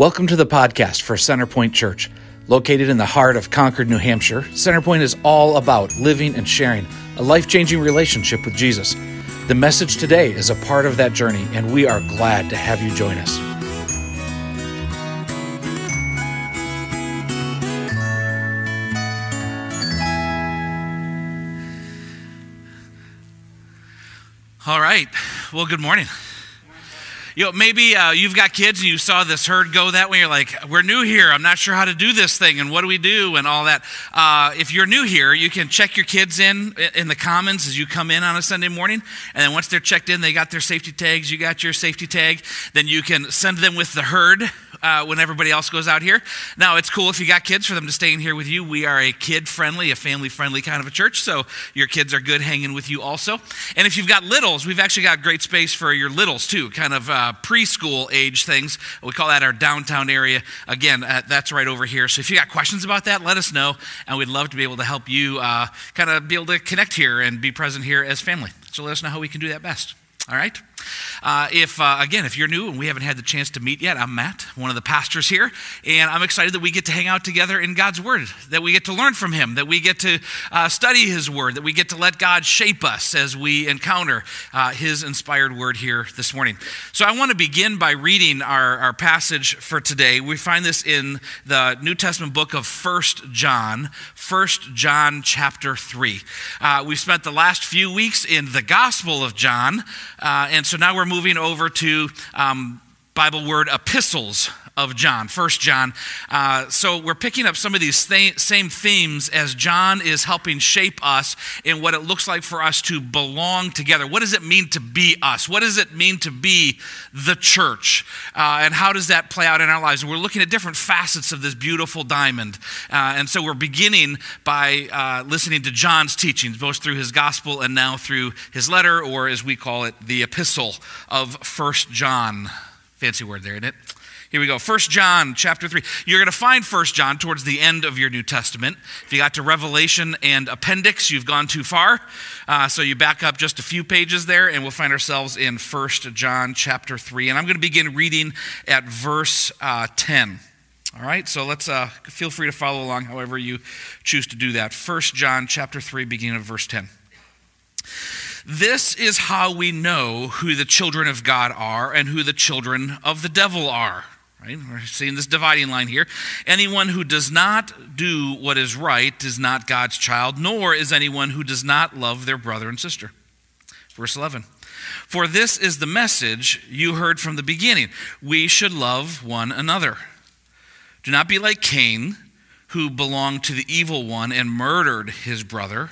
Welcome to the podcast for Centerpoint Church. Located in the heart of Concord, New Hampshire, Centerpoint is all about living and sharing a life changing relationship with Jesus. The message today is a part of that journey, and we are glad to have you join us. All right. Well, good morning. You know, maybe uh, you've got kids and you saw this herd go that way. You're like, we're new here. I'm not sure how to do this thing and what do we do and all that. Uh, if you're new here, you can check your kids in in the commons as you come in on a Sunday morning. And then once they're checked in, they got their safety tags. You got your safety tag. Then you can send them with the herd uh, when everybody else goes out here. Now, it's cool if you got kids for them to stay in here with you. We are a kid friendly, a family friendly kind of a church, so your kids are good hanging with you also. And if you've got littles, we've actually got great space for your littles too, kind of uh, preschool age things. We call that our downtown area. Again, uh, that's right over here. So if you got questions about that, let us know, and we'd love to be able to help you uh, kind of be able to connect here and be present here as family. So let us know how we can do that best. All right? Uh, if, uh, again, if you're new and we haven't had the chance to meet yet, I'm Matt, one of the pastors here, and I'm excited that we get to hang out together in God's Word, that we get to learn from Him, that we get to uh, study His Word, that we get to let God shape us as we encounter uh, His inspired Word here this morning. So I want to begin by reading our, our passage for today. We find this in the New Testament book of First John, First John chapter 3. Uh, we've spent the last few weeks in the Gospel of John, uh, and so now we're moving over to um, Bible word epistles of John, First John. Uh, so we're picking up some of these th- same themes as John is helping shape us in what it looks like for us to belong together. What does it mean to be us? What does it mean to be the church? Uh, and how does that play out in our lives? We're looking at different facets of this beautiful diamond. Uh, and so we're beginning by uh, listening to John's teachings, both through his gospel and now through his letter, or as we call it, the epistle of First John. Fancy word there, isn't it? Here we go. First John chapter 3. You're going to find First John towards the end of your New Testament. If you got to Revelation and appendix, you've gone too far. Uh, so you back up just a few pages there, and we'll find ourselves in First John chapter 3. And I'm going to begin reading at verse uh, 10. All right, so let's uh, feel free to follow along however you choose to do that. First John chapter 3, beginning of verse 10. This is how we know who the children of God are and who the children of the devil are. Right? We're seeing this dividing line here. Anyone who does not do what is right is not God's child, nor is anyone who does not love their brother and sister. Verse 11. For this is the message you heard from the beginning. We should love one another. Do not be like Cain, who belonged to the evil one and murdered his brother.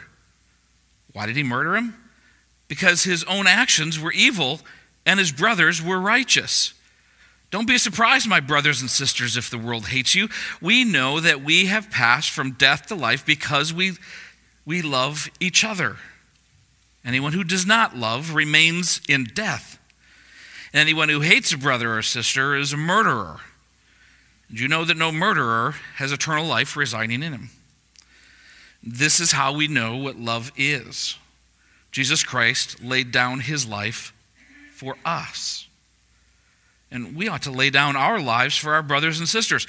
Why did he murder him? Because his own actions were evil and his brothers were righteous. Don't be surprised, my brothers and sisters, if the world hates you. We know that we have passed from death to life because we, we love each other. Anyone who does not love remains in death. Anyone who hates a brother or sister is a murderer. And you know that no murderer has eternal life residing in him. This is how we know what love is. Jesus Christ laid down his life for us. And we ought to lay down our lives for our brothers and sisters.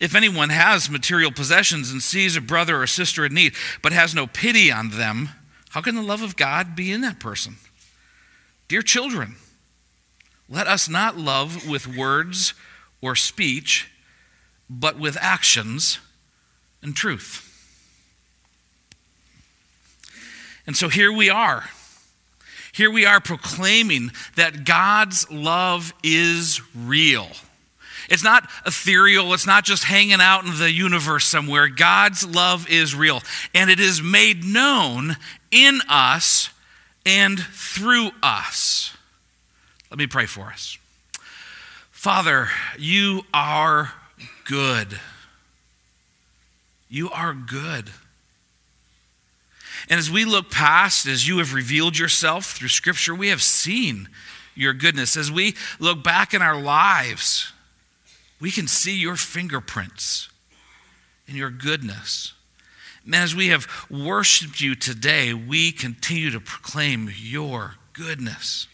If anyone has material possessions and sees a brother or sister in need, but has no pity on them, how can the love of God be in that person? Dear children, let us not love with words or speech, but with actions and truth. And so here we are here we are proclaiming that God's love is real. It's not ethereal, it's not just hanging out in the universe somewhere. God's love is real, and it is made known in us and through us. Let me pray for us. Father, you are good. You are good. And as we look past, as you have revealed yourself through Scripture, we have seen your goodness. As we look back in our lives, we can see your fingerprints and your goodness. And as we have worshiped you today, we continue to proclaim your goodness.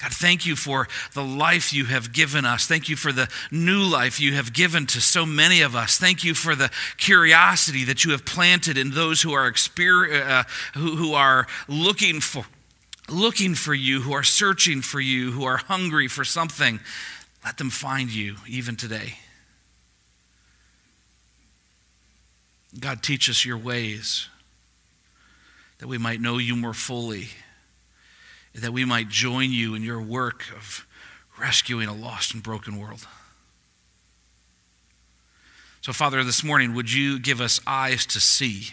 God, thank you for the life you have given us. Thank you for the new life you have given to so many of us. Thank you for the curiosity that you have planted in those who are uh, who, who are looking for looking for you, who are searching for you, who are hungry for something. Let them find you even today. God, teach us your ways that we might know you more fully that we might join you in your work of rescuing a lost and broken world. So, Father, this morning, would you give us eyes to see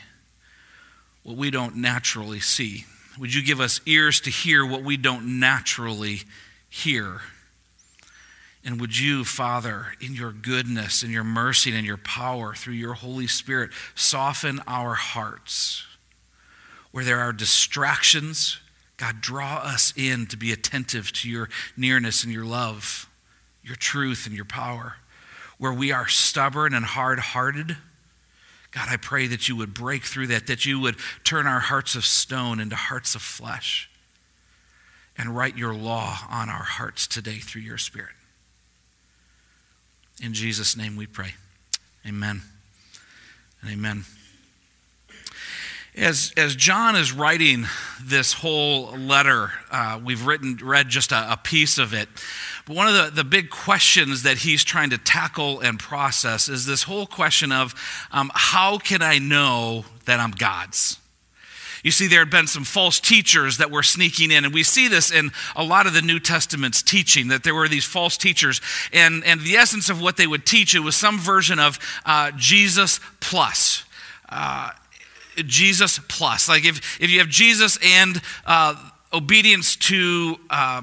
what we don't naturally see? Would you give us ears to hear what we don't naturally hear? And would you, Father, in your goodness and your mercy and in your power through your Holy Spirit, soften our hearts where there are distractions God, draw us in to be attentive to your nearness and your love, your truth and your power. Where we are stubborn and hard hearted, God, I pray that you would break through that, that you would turn our hearts of stone into hearts of flesh and write your law on our hearts today through your Spirit. In Jesus' name we pray. Amen and amen. As, as John is writing this whole letter, uh, we've written, read just a, a, piece of it. But one of the, the big questions that he's trying to tackle and process is this whole question of um, how can I know that I'm God's? You see, there had been some false teachers that were sneaking in, and we see this in a lot of the New Testament's teaching that there were these false teachers, and, and the essence of what they would teach it was some version of uh, Jesus plus. Uh, Jesus plus. Like if, if you have Jesus and uh, obedience to uh,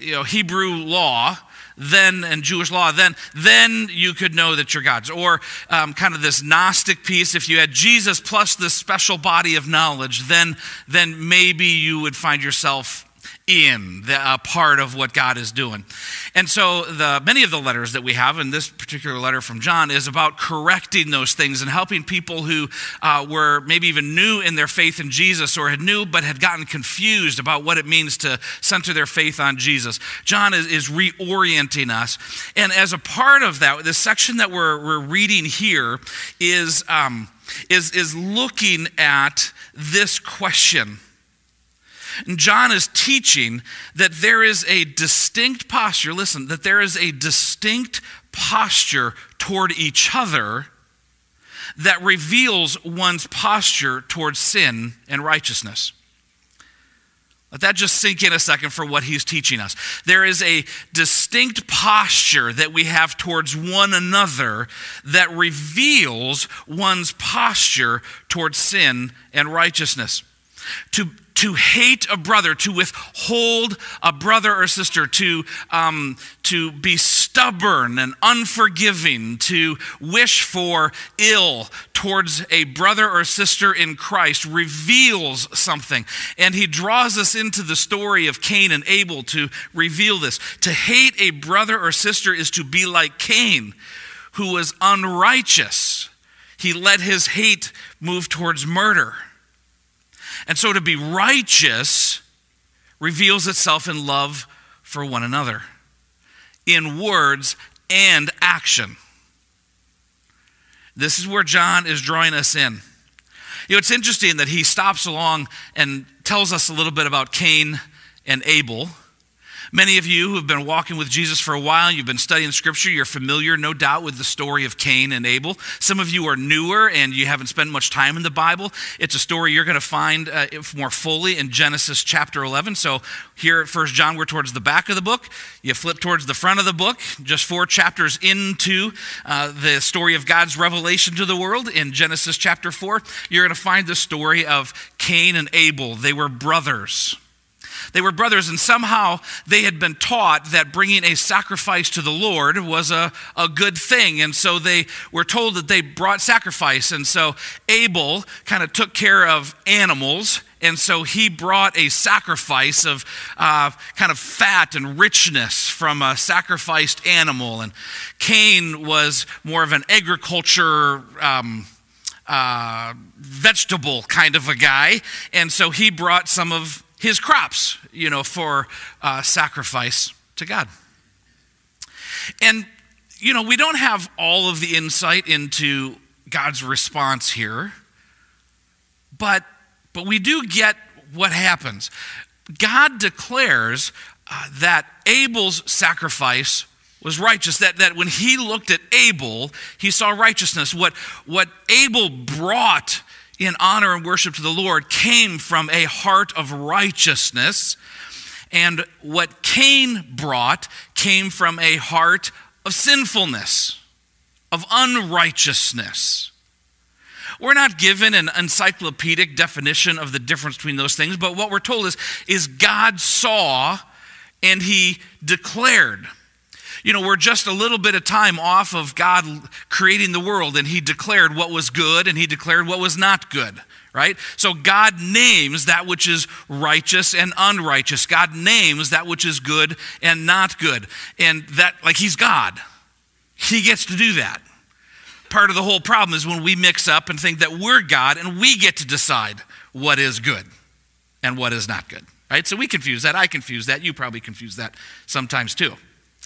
you know, Hebrew law, then and Jewish law, then then you could know that you're God's. Or um, kind of this Gnostic piece. If you had Jesus plus this special body of knowledge, then then maybe you would find yourself in the uh, part of what God is doing. And so the many of the letters that we have, and this particular letter from John is about correcting those things and helping people who uh, were maybe even new in their faith in Jesus or had knew but had gotten confused about what it means to center their faith on Jesus. John is, is reorienting us. And as a part of that, the section that we're, we're reading here is, um, is, is looking at this question and John is teaching that there is a distinct posture, listen, that there is a distinct posture toward each other that reveals one's posture towards sin and righteousness. Let that just sink in a second for what he's teaching us. There is a distinct posture that we have towards one another that reveals one's posture towards sin and righteousness. To, to hate a brother, to withhold a brother or sister, to, um, to be stubborn and unforgiving, to wish for ill towards a brother or sister in Christ reveals something. And he draws us into the story of Cain and Abel to reveal this. To hate a brother or sister is to be like Cain, who was unrighteous. He let his hate move towards murder. And so to be righteous reveals itself in love for one another, in words and action. This is where John is drawing us in. You know, it's interesting that he stops along and tells us a little bit about Cain and Abel. Many of you who have been walking with Jesus for a while, you've been studying scripture, you're familiar, no doubt, with the story of Cain and Abel. Some of you are newer and you haven't spent much time in the Bible. It's a story you're going to find uh, more fully in Genesis chapter 11. So here at First John, we're towards the back of the book. You flip towards the front of the book, just four chapters into uh, the story of God's revelation to the world in Genesis chapter 4. You're going to find the story of Cain and Abel. They were brothers. They were brothers, and somehow they had been taught that bringing a sacrifice to the Lord was a, a good thing. And so they were told that they brought sacrifice. And so Abel kind of took care of animals. And so he brought a sacrifice of uh, kind of fat and richness from a sacrificed animal. And Cain was more of an agriculture. Um, uh, vegetable kind of a guy. And so he brought some of his crops, you know, for uh, sacrifice to God. And, you know, we don't have all of the insight into God's response here, but, but we do get what happens. God declares uh, that Abel's sacrifice was righteous, that, that when he looked at Abel, he saw righteousness. What, what Abel brought in honor and worship to the Lord came from a heart of righteousness. And what Cain brought came from a heart of sinfulness, of unrighteousness. We're not given an encyclopedic definition of the difference between those things, but what we're told is, is God saw and he declared. You know, we're just a little bit of time off of God creating the world, and he declared what was good and he declared what was not good right? So God names that which is righteous and unrighteous. God names that which is good and not good. And that, like, He's God. He gets to do that. Part of the whole problem is when we mix up and think that we're God and we get to decide what is good and what is not good, right? So we confuse that. I confuse that. You probably confuse that sometimes too.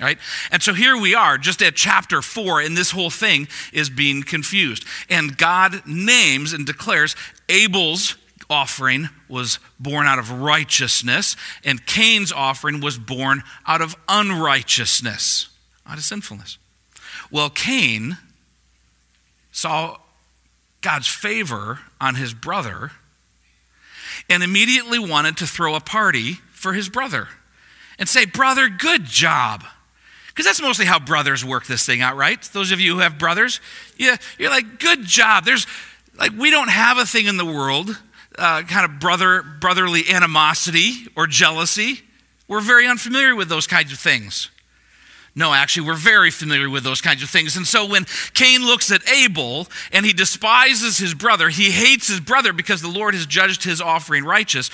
Right? And so here we are, just at chapter four, and this whole thing is being confused. And God names and declares Abel's offering was born out of righteousness, and Cain's offering was born out of unrighteousness, out of sinfulness. Well, Cain saw God's favor on his brother and immediately wanted to throw a party for his brother and say, Brother, good job. Because that's mostly how brothers work this thing out, right? Those of you who have brothers, yeah, you're like, good job. There's like we don't have a thing in the world, uh, kind of brother brotherly animosity or jealousy. We're very unfamiliar with those kinds of things. No, actually, we're very familiar with those kinds of things. And so when Cain looks at Abel and he despises his brother, he hates his brother because the Lord has judged his offering righteous.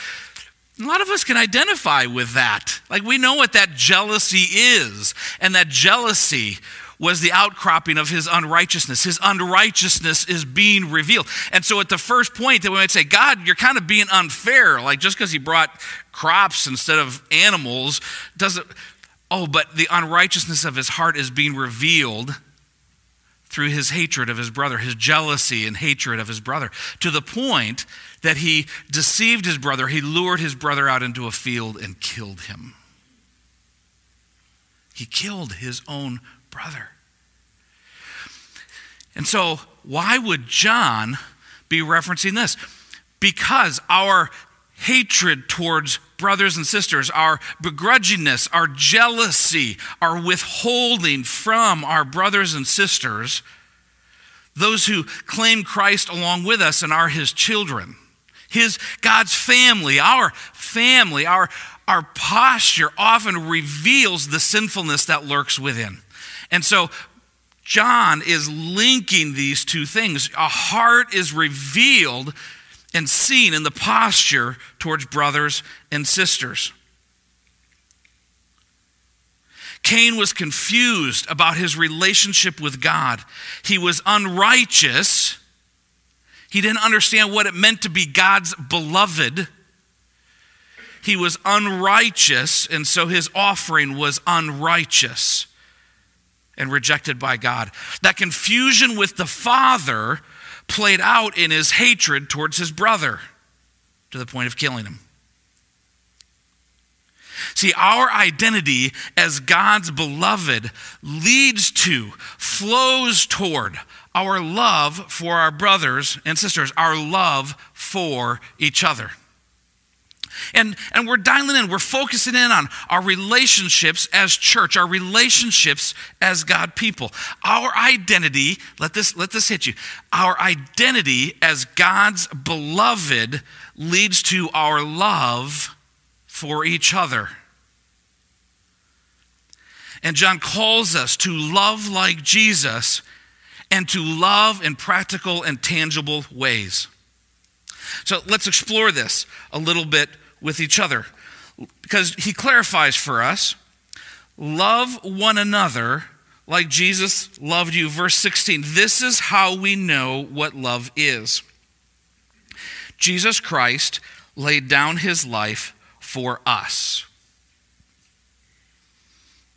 A lot of us can identify with that. Like we know what that jealousy is, and that jealousy was the outcropping of his unrighteousness. His unrighteousness is being revealed. And so, at the first point, that we might say, God, you're kind of being unfair. Like just because he brought crops instead of animals doesn't. Oh, but the unrighteousness of his heart is being revealed through his hatred of his brother, his jealousy and hatred of his brother, to the point that he deceived his brother. He lured his brother out into a field and killed him. He killed his own brother. And so, why would John be referencing this? Because our hatred towards brothers and sisters, our begrudgingness, our jealousy, our withholding from our brothers and sisters, those who claim Christ along with us and are his children, his God's family, our family, our, our posture often reveals the sinfulness that lurks within. And so John is linking these two things. A heart is revealed and seen in the posture towards brothers and sisters. Cain was confused about his relationship with God. He was unrighteous. He didn't understand what it meant to be God's beloved. He was unrighteous, and so his offering was unrighteous and rejected by God. That confusion with the Father played out in his hatred towards his brother to the point of killing him. See, our identity as God's beloved leads to, flows toward our love for our brothers and sisters, our love for each other. And, and we're dialing in, we're focusing in on our relationships as church, our relationships as God people. Our identity, let this, let this hit you. Our identity as God's beloved leads to our love for each other. And John calls us to love like Jesus and to love in practical and tangible ways. So let's explore this a little bit with each other. Because he clarifies for us love one another like Jesus loved you. Verse 16 this is how we know what love is. Jesus Christ laid down his life for us.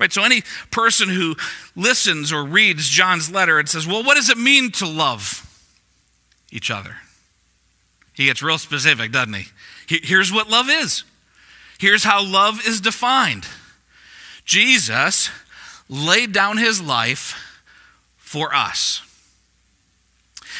Right, so any person who listens or reads John's letter and says, Well, what does it mean to love each other? He gets real specific, doesn't he? Here's what love is. Here's how love is defined Jesus laid down his life for us.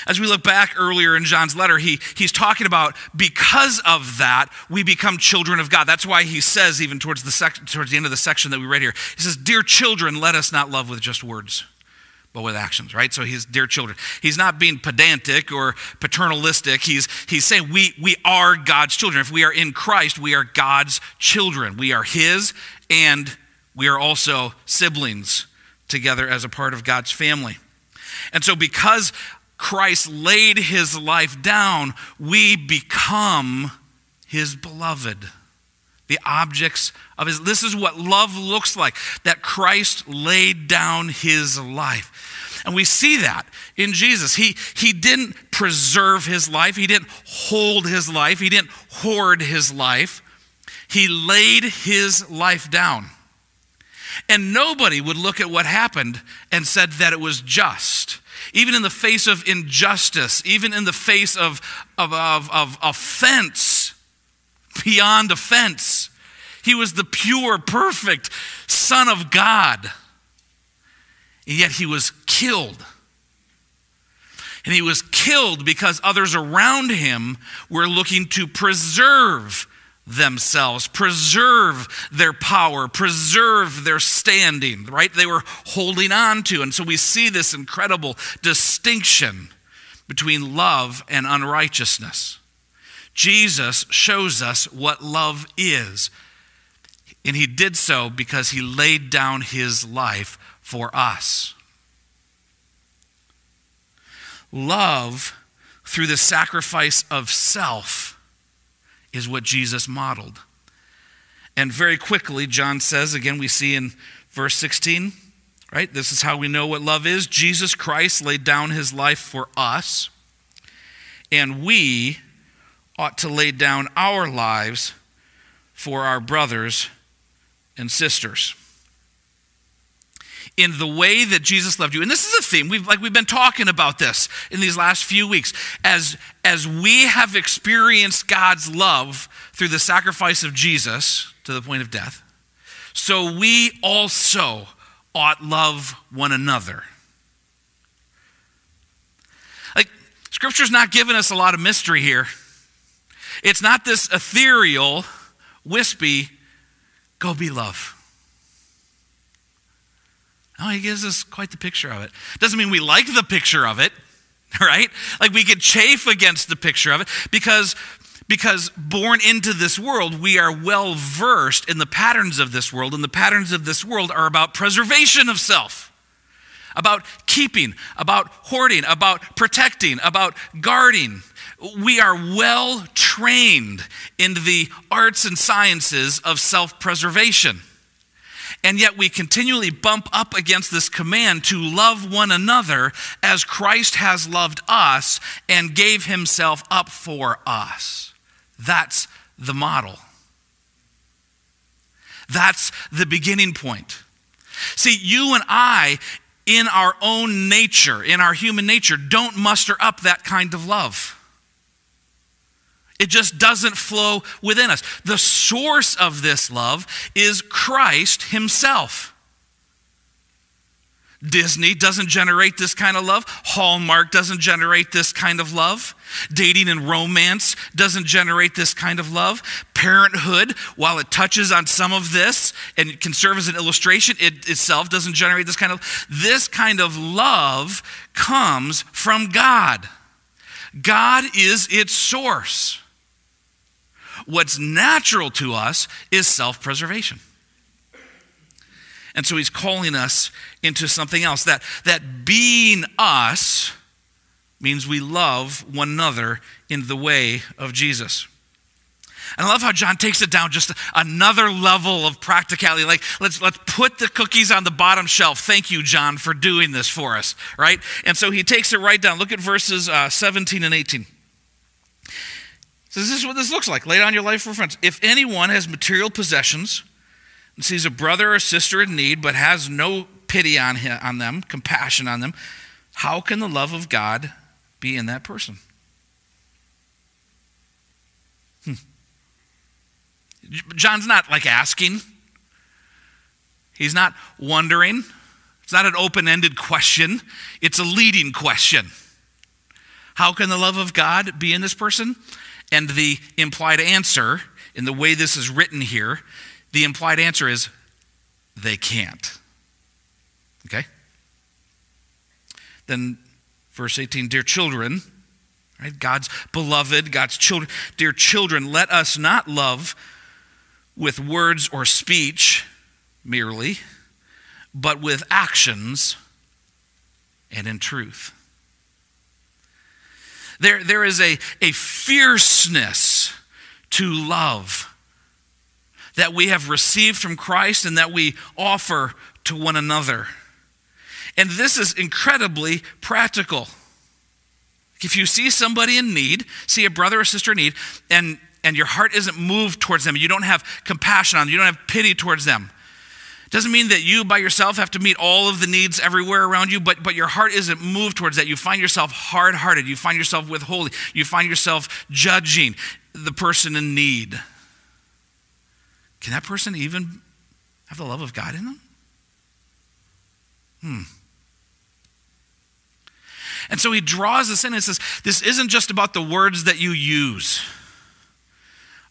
As we look back earlier in John's letter, he, he's talking about because of that, we become children of God. That's why he says, even towards the, sec- towards the end of the section that we read here, he says, Dear children, let us not love with just words, but with actions, right? So he's dear children. He's not being pedantic or paternalistic. He's, he's saying we, we are God's children. If we are in Christ, we are God's children. We are his, and we are also siblings together as a part of God's family. And so, because Christ laid his life down, we become his beloved. The objects of his. This is what love looks like that Christ laid down his life. And we see that in Jesus. He, he didn't preserve his life, he didn't hold his life, he didn't hoard his life. He laid his life down. And nobody would look at what happened and said that it was just even in the face of injustice, even in the face of, of, of, of offense, beyond offense. He was the pure, perfect Son of God. And yet he was killed. And he was killed because others around him were looking to preserve themselves, preserve their power, preserve their standing, right? They were holding on to. And so we see this incredible distinction between love and unrighteousness. Jesus shows us what love is. And he did so because he laid down his life for us. Love, through the sacrifice of self, is what Jesus modeled. And very quickly, John says, again, we see in verse 16, right? This is how we know what love is. Jesus Christ laid down his life for us, and we ought to lay down our lives for our brothers and sisters in the way that Jesus loved you. And this is a theme. We've like we've been talking about this in these last few weeks. As as we have experienced God's love through the sacrifice of Jesus to the point of death, so we also ought love one another. Like scripture's not giving us a lot of mystery here. It's not this ethereal, wispy, go be love. Oh, he gives us quite the picture of it. Doesn't mean we like the picture of it, right? Like we could chafe against the picture of it because because born into this world, we are well versed in the patterns of this world, and the patterns of this world are about preservation of self, about keeping, about hoarding, about protecting, about guarding. We are well trained in the arts and sciences of self preservation. And yet we continually bump up against this command to love one another as Christ has loved us and gave himself up for us. That's the model. That's the beginning point. See, you and I, in our own nature, in our human nature, don't muster up that kind of love. It just doesn't flow within us. The source of this love is Christ Himself. Disney doesn't generate this kind of love. Hallmark doesn't generate this kind of love. Dating and romance doesn't generate this kind of love. Parenthood, while it touches on some of this and can serve as an illustration, it itself doesn't generate this kind of this kind of love comes from God. God is its source. What's natural to us is self preservation. And so he's calling us into something else. That, that being us means we love one another in the way of Jesus. And I love how John takes it down just another level of practicality. Like, let's, let's put the cookies on the bottom shelf. Thank you, John, for doing this for us, right? And so he takes it right down. Look at verses uh, 17 and 18. So this is what this looks like. Lay down your life for friends. If anyone has material possessions and sees a brother or sister in need but has no pity on, him, on them, compassion on them, how can the love of God be in that person? Hmm. John's not like asking. He's not wondering. It's not an open ended question, it's a leading question. How can the love of God be in this person? And the implied answer, in the way this is written here, the implied answer is they can't. Okay? Then verse 18, dear children, right? God's beloved, God's children, dear children, let us not love with words or speech merely, but with actions and in truth. There, there is a, a fierceness to love that we have received from Christ and that we offer to one another. And this is incredibly practical. If you see somebody in need, see a brother or sister in need, and, and your heart isn't moved towards them, you don't have compassion on them, you don't have pity towards them, doesn't mean that you by yourself have to meet all of the needs everywhere around you, but, but your heart isn't moved towards that. You find yourself hard hearted. You find yourself withholding. You find yourself judging the person in need. Can that person even have the love of God in them? Hmm. And so he draws this in and says, This isn't just about the words that you use.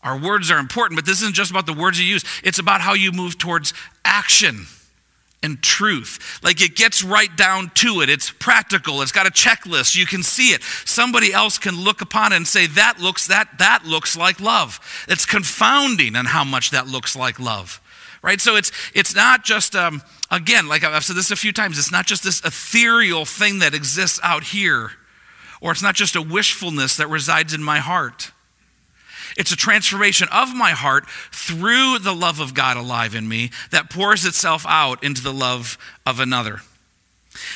Our words are important, but this isn't just about the words you use, it's about how you move towards action and truth. Like it gets right down to it. It's practical. It's got a checklist. You can see it. Somebody else can look upon it and say that looks that that looks like love. It's confounding on how much that looks like love. Right? So it's it's not just um, again, like I've said this a few times, it's not just this ethereal thing that exists out here, or it's not just a wishfulness that resides in my heart. It's a transformation of my heart through the love of God alive in me that pours itself out into the love of another.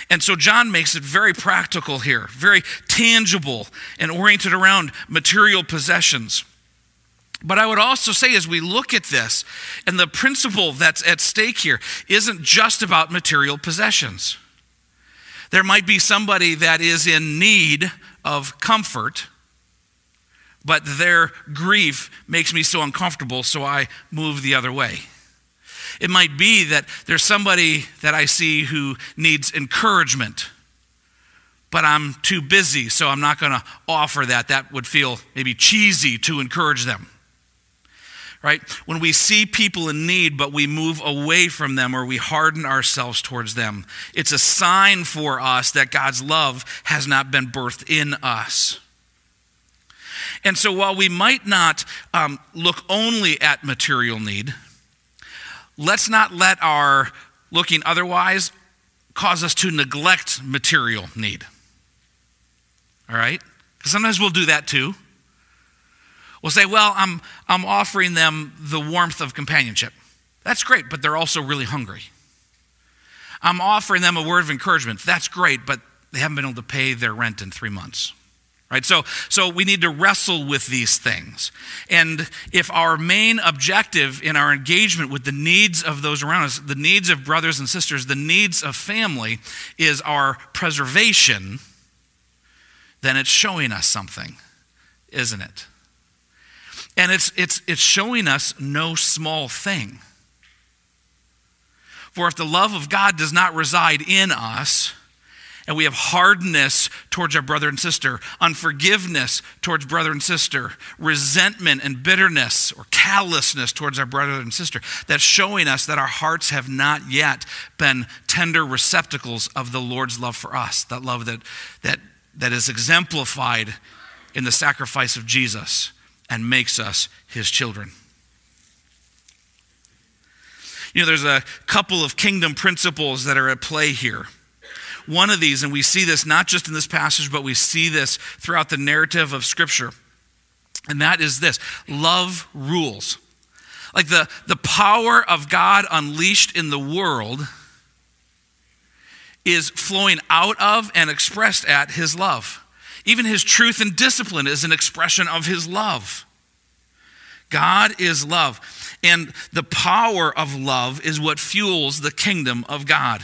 And so John makes it very practical here, very tangible and oriented around material possessions. But I would also say, as we look at this, and the principle that's at stake here isn't just about material possessions. There might be somebody that is in need of comfort but their grief makes me so uncomfortable, so I move the other way. It might be that there's somebody that I see who needs encouragement, but I'm too busy, so I'm not going to offer that. That would feel maybe cheesy to encourage them. Right? When we see people in need, but we move away from them or we harden ourselves towards them, it's a sign for us that God's love has not been birthed in us. And so while we might not um, look only at material need, let's not let our looking otherwise cause us to neglect material need. All right? Because sometimes we'll do that too. We'll say, well, I'm, I'm offering them the warmth of companionship. That's great, but they're also really hungry. I'm offering them a word of encouragement. That's great, but they haven't been able to pay their rent in three months. Right? So, so we need to wrestle with these things. And if our main objective in our engagement with the needs of those around us, the needs of brothers and sisters, the needs of family, is our preservation, then it's showing us something, isn't it? And it's, it's, it's showing us no small thing. For if the love of God does not reside in us, and we have hardness towards our brother and sister, unforgiveness towards brother and sister, resentment and bitterness or callousness towards our brother and sister. That's showing us that our hearts have not yet been tender receptacles of the Lord's love for us, that love that, that, that is exemplified in the sacrifice of Jesus and makes us his children. You know, there's a couple of kingdom principles that are at play here one of these, and we see this not just in this passage, but we see this throughout the narrative of Scripture. And that is this love rules. Like the, the power of God unleashed in the world is flowing out of and expressed at his love. Even his truth and discipline is an expression of his love. God is love. And the power of love is what fuels the kingdom of God.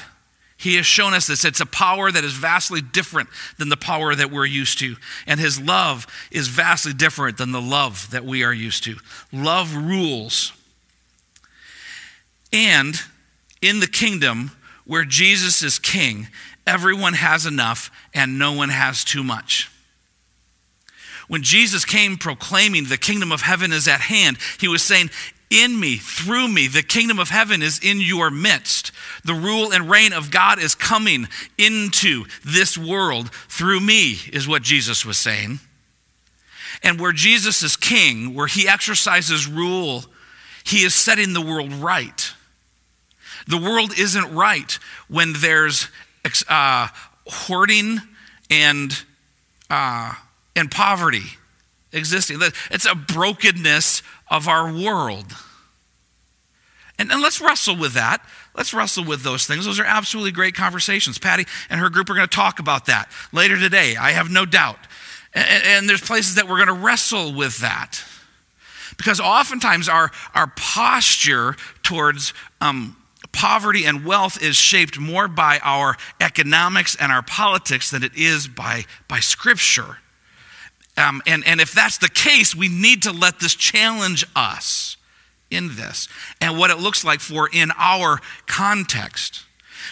He has shown us this. It's a power that is vastly different than the power that we're used to. And his love is vastly different than the love that we are used to. Love rules. And in the kingdom where Jesus is king, everyone has enough and no one has too much. When Jesus came proclaiming the kingdom of heaven is at hand, he was saying, In me, through me, the kingdom of heaven is in your midst. The rule and reign of God is coming into this world through me, is what Jesus was saying. And where Jesus is king, where he exercises rule, he is setting the world right. The world isn't right when there's uh, hoarding and uh, and poverty existing. It's a brokenness of our world. And, and let's wrestle with that. Let's wrestle with those things. Those are absolutely great conversations. Patty and her group are going to talk about that later today, I have no doubt. And, and there's places that we're going to wrestle with that. Because oftentimes our, our posture towards um, poverty and wealth is shaped more by our economics and our politics than it is by, by Scripture. Um, and, and if that's the case, we need to let this challenge us in this and what it looks like for in our context.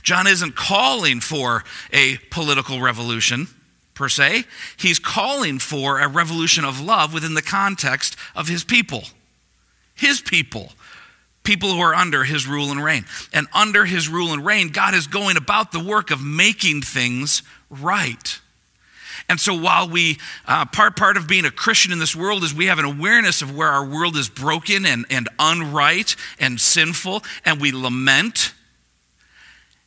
John isn't calling for a political revolution per se, he's calling for a revolution of love within the context of his people. His people people who are under his rule and reign. And under his rule and reign, God is going about the work of making things right. And so, while we, uh, part, part of being a Christian in this world is we have an awareness of where our world is broken and, and unright and sinful, and we lament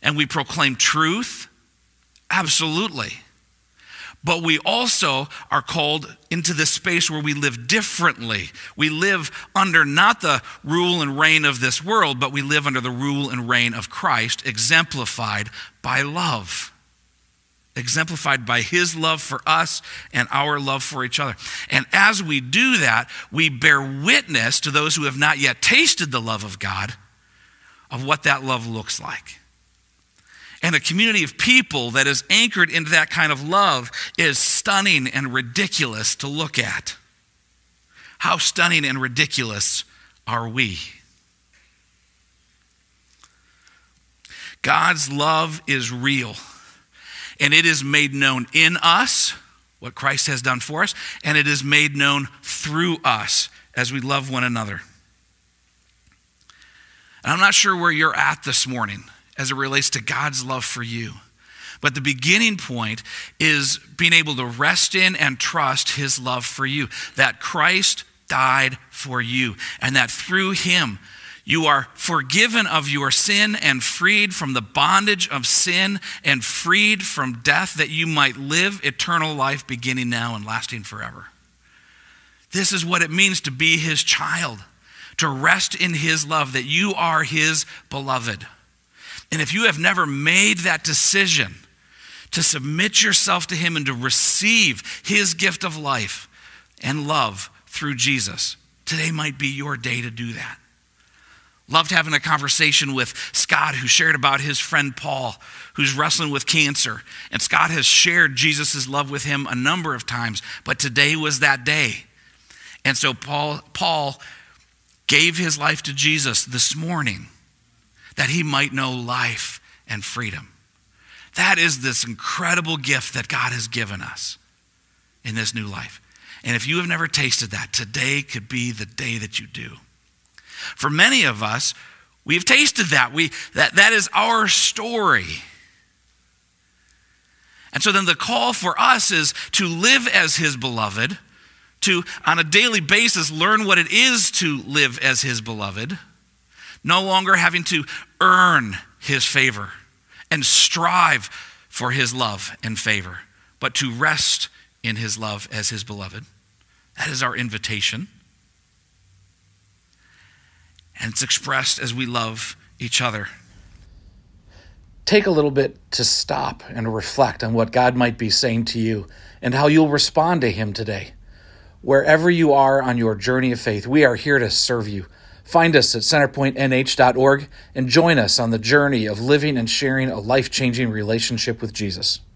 and we proclaim truth. Absolutely. But we also are called into this space where we live differently. We live under not the rule and reign of this world, but we live under the rule and reign of Christ, exemplified by love. Exemplified by his love for us and our love for each other. And as we do that, we bear witness to those who have not yet tasted the love of God of what that love looks like. And a community of people that is anchored into that kind of love is stunning and ridiculous to look at. How stunning and ridiculous are we? God's love is real, and it is made known in us, what Christ has done for us, and it is made known through us as we love one another. And I'm not sure where you're at this morning as it relates to God's love for you. But the beginning point is being able to rest in and trust his love for you, that Christ died for you, and that through him, you are forgiven of your sin and freed from the bondage of sin and freed from death that you might live eternal life beginning now and lasting forever. This is what it means to be his child, to rest in his love, that you are his beloved. And if you have never made that decision to submit yourself to Him and to receive His gift of life and love through Jesus, today might be your day to do that. Loved having a conversation with Scott, who shared about his friend Paul, who's wrestling with cancer. And Scott has shared Jesus' love with him a number of times, but today was that day. And so Paul, Paul gave his life to Jesus this morning that he might know life and freedom. That is this incredible gift that God has given us in this new life. And if you have never tasted that, today could be the day that you do. For many of us, we've tasted that. We, that, that is our story. And so then the call for us is to live as his beloved, to on a daily basis learn what it is to live as his beloved no longer having to earn his favor and strive for his love and favor, but to rest in his love as his beloved. That is our invitation. And it's expressed as we love each other. take a little bit to stop and reflect on what God might be saying to you and how you'll respond to Him today. Wherever you are on your journey of faith, we are here to serve you. Find us at centerpointnh.org and join us on the journey of living and sharing a life changing relationship with Jesus.